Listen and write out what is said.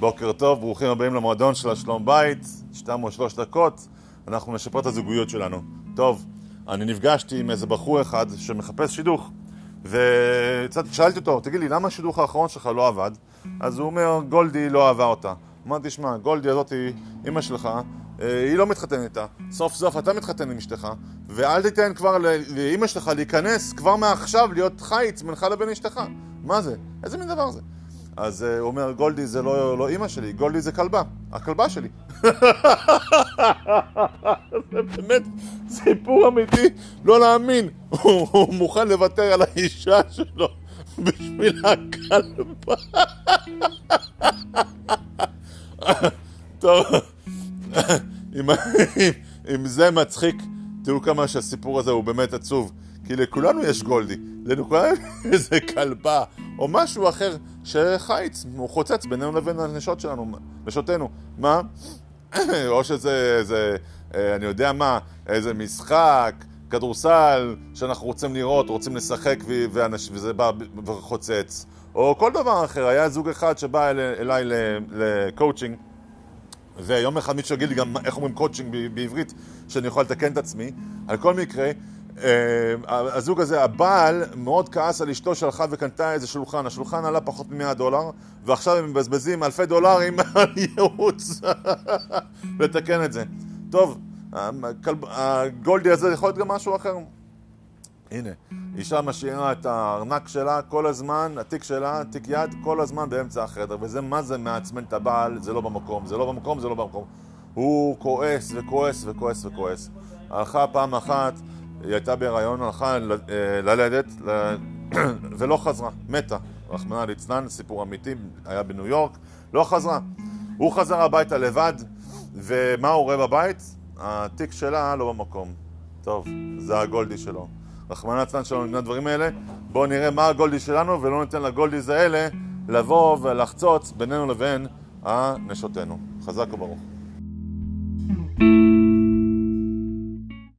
בוקר טוב, ברוכים הבאים למועדון של השלום בית, שתיים או שלוש דקות, אנחנו נשפר את הזוגיות שלנו. טוב, אני נפגשתי עם איזה בחור אחד שמחפש שידוך, ושאלתי אותו, תגיד לי, למה השידוך האחרון שלך לא עבד? אז הוא אומר, גולדי לא אהבה אותה. אמרתי, שמע, גולדי הזאתי, אימא שלך, אה, היא לא מתחתנת איתה. סוף סוף אתה מתחתן עם אשתך, ואל תיתן כבר לאימא שלך להיכנס כבר מעכשיו להיות חיץ בינך לבין אשתך. מה זה? איזה מין דבר זה? אז uh, הוא אומר, גולדי זה לא, לא אימא שלי, גולדי זה כלבה, הכלבה שלי. זה באמת סיפור אמיתי, לא להאמין. הוא, מוכן לוותר על האישה שלו בשביל הכלבה. טוב, אם, אם זה מצחיק, תראו כמה שהסיפור הזה הוא באמת עצוב. כי לכולנו יש גולדי, לכולנו איזה כלבה, או משהו אחר שחיץ, הוא חוצץ בינינו לבין הנשות שלנו, נשותינו. מה? או שזה, איזה, אה, אני יודע מה, איזה משחק, כדורסל, שאנחנו רוצים לראות, רוצים לשחק ואנש, וזה בא וחוצץ. או כל דבר אחר. היה זוג אחד שבא אל, אליי לקואוצ'ינג, ויום אחד מישהו יגיד לי גם איך אומרים קואוצ'ינג בעברית, שאני יכול לתקן את עצמי. על כל מקרה, הזוג הזה, הבעל מאוד כעס על אשתו שהלכה וקנתה איזה שולחן, השולחן עלה פחות מ-100 דולר ועכשיו הם מבזבזים אלפי דולרים על ייעוץ לתקן את זה. טוב, הגולדי הזה יכול להיות גם משהו אחר. הנה, אישה משאירה את הארנק שלה כל הזמן, התיק שלה, תיק יד, כל הזמן באמצע החדר וזה מה זה מעצמן את הבעל, זה לא במקום, זה לא במקום, זה לא במקום. הוא כועס וכועס וכועס וכועס. הלכה פעם אחת היא הייתה בהיריון, הלכה אה, ללדת ולא חזרה, מתה. רחמנא ליצלן, סיפור אמיתי, היה בניו יורק, לא חזרה. הוא חזר הביתה לבד, ומה הוא רואה בבית? התיק שלה לא במקום. טוב, זה הגולדי שלו. רחמנא ליצלן שלנו עם הדברים האלה, בואו נראה מה הגולדי שלנו ולא ניתן לגולדיז האלה לבוא ולחצוץ בינינו לבין הנשותינו. חזק וברוך.